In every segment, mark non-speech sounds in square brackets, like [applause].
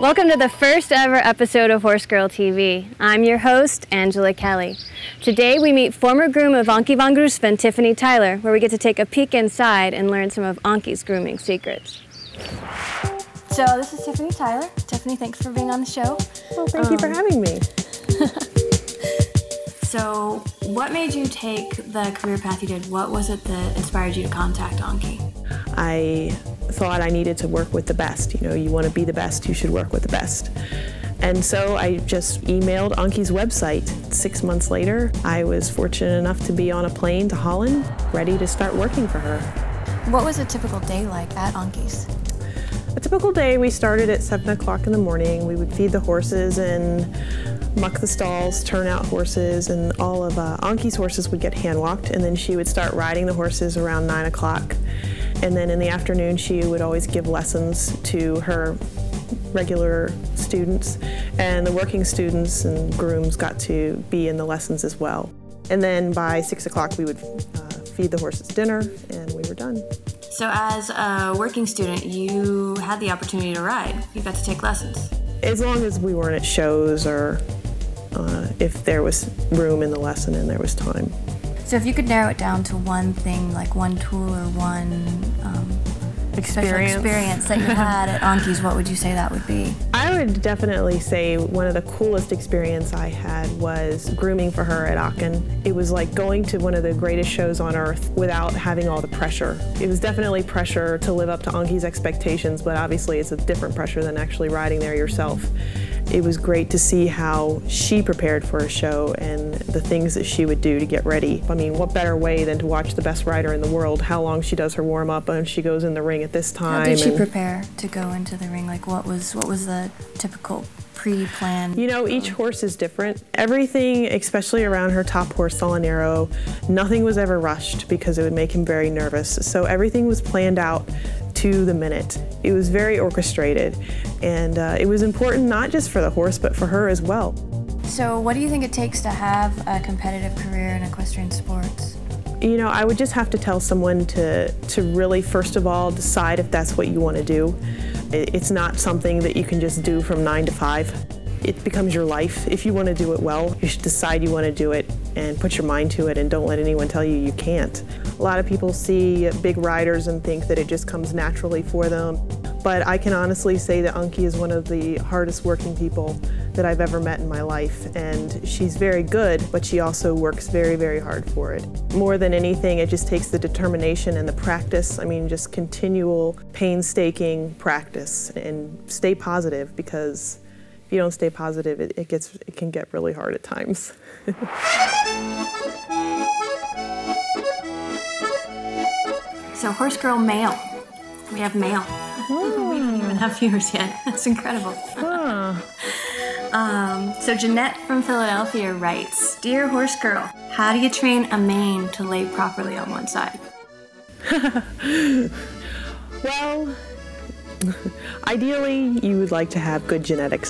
Welcome to the first ever episode of Horse Girl TV. I'm your host, Angela Kelly. Today we meet former groom of Anky van Grunsven, Tiffany Tyler, where we get to take a peek inside and learn some of Anky's grooming secrets. So this is Tiffany Tyler. Tiffany, thanks for being on the show. Well, thank um, you for um, having me. [laughs] so, what made you take the career path you did? What was it that inspired you to contact Anky? I thought I needed to work with the best. You know, you want to be the best, you should work with the best. And so I just emailed Anky's website. Six months later, I was fortunate enough to be on a plane to Holland, ready to start working for her. What was a typical day like at Anky's? A typical day, we started at 7 o'clock in the morning. We would feed the horses and muck the stalls, turn out horses, and all of uh, Anky's horses would get hand walked, and then she would start riding the horses around 9 o'clock. And then in the afternoon, she would always give lessons to her regular students, and the working students and grooms got to be in the lessons as well. And then by six o'clock, we would uh, feed the horses dinner, and we were done. So, as a working student, you had the opportunity to ride. You got to take lessons. As long as we weren't at shows or uh, if there was room in the lesson and there was time. So if you could narrow it down to one thing, like one tool or one um, experience. experience that you [laughs] had at Anky's, what would you say that would be? I would definitely say one of the coolest experience I had was grooming for her at Aachen. It was like going to one of the greatest shows on earth without having all the pressure. It was definitely pressure to live up to Anky's expectations, but obviously it's a different pressure than actually riding there yourself it was great to see how she prepared for a show and the things that she would do to get ready. I mean, what better way than to watch the best rider in the world, how long she does her warm up and she goes in the ring at this time. How did she prepare to go into the ring? Like what was what was the typical pre-plan? You know, each horse is different. Everything, especially around her top horse, Salinero, nothing was ever rushed because it would make him very nervous. So everything was planned out to the minute. It was very orchestrated, and uh, it was important not just for the horse, but for her as well. So, what do you think it takes to have a competitive career in equestrian sports? You know, I would just have to tell someone to, to really, first of all, decide if that's what you want to do. It's not something that you can just do from nine to five. It becomes your life. If you want to do it well, you should decide you want to do it and put your mind to it and don't let anyone tell you you can't. A lot of people see big riders and think that it just comes naturally for them. But I can honestly say that Anky is one of the hardest working people that I've ever met in my life. And she's very good, but she also works very, very hard for it. More than anything, it just takes the determination and the practice. I mean, just continual, painstaking practice and stay positive because if you don't stay positive, it, it gets it can get really hard at times. [laughs] So Horse Girl mail. We have mail. Oh. [laughs] we don't even have viewers yet. [laughs] That's incredible. Huh. [laughs] um, so Jeanette from Philadelphia writes, Dear Horse Girl, how do you train a mane to lay properly on one side? well, ideally, you would like to have good genetics.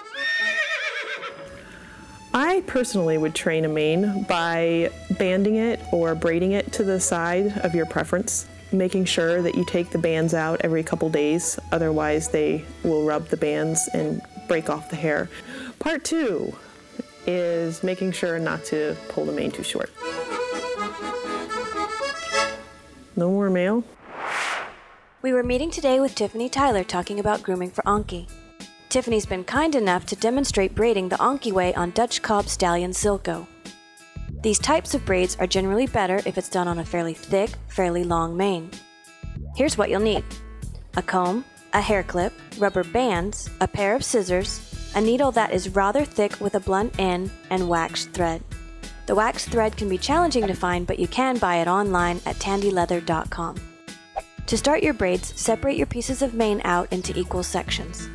I personally would train a mane by banding it or braiding it to the side of your preference making sure that you take the bands out every couple days, otherwise, they will rub the bands and break off the hair. Part two is making sure not to pull the mane too short. No more mail? We were meeting today with Tiffany Tyler talking about grooming for Anky. Tiffany's been kind enough to demonstrate braiding the Anky way on Dutch Cobb Stallion Silko. These types of braids are generally better if it's done on a fairly thick, fairly long mane. Here's what you'll need a comb, a hair clip, rubber bands, a pair of scissors, a needle that is rather thick with a blunt end, and waxed thread. The waxed thread can be challenging to find, but you can buy it online at tandyleather.com. To start your braids, separate your pieces of mane out into equal sections.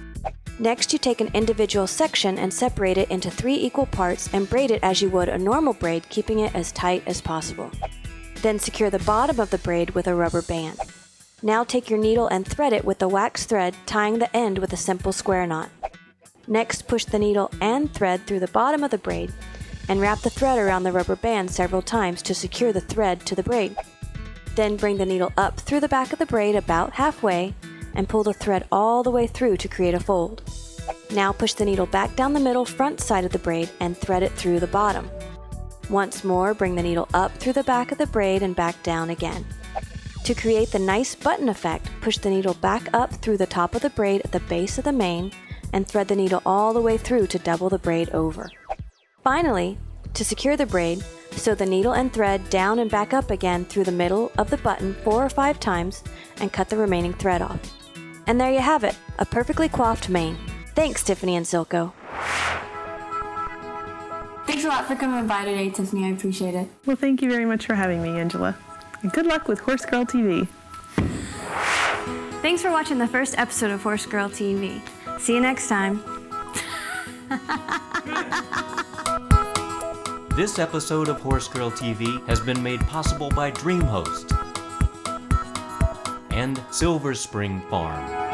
Next, you take an individual section and separate it into three equal parts and braid it as you would a normal braid, keeping it as tight as possible. Then secure the bottom of the braid with a rubber band. Now take your needle and thread it with the wax thread, tying the end with a simple square knot. Next, push the needle and thread through the bottom of the braid and wrap the thread around the rubber band several times to secure the thread to the braid. Then bring the needle up through the back of the braid about halfway and pull the thread all the way through to create a fold. Now push the needle back down the middle front side of the braid and thread it through the bottom. Once more, bring the needle up through the back of the braid and back down again. To create the nice button effect, push the needle back up through the top of the braid at the base of the mane and thread the needle all the way through to double the braid over. Finally, to secure the braid, sew the needle and thread down and back up again through the middle of the button four or five times and cut the remaining thread off. And there you have it, a perfectly coiffed mane. Thanks, Tiffany and Silco. Thanks a lot for coming by today, Tiffany. I appreciate it. Well, thank you very much for having me, Angela. And good luck with Horse Girl TV. Thanks for watching the first episode of Horse Girl TV. See you next time. [laughs] This episode of Horse Girl TV has been made possible by DreamHost and Silver Spring Farm.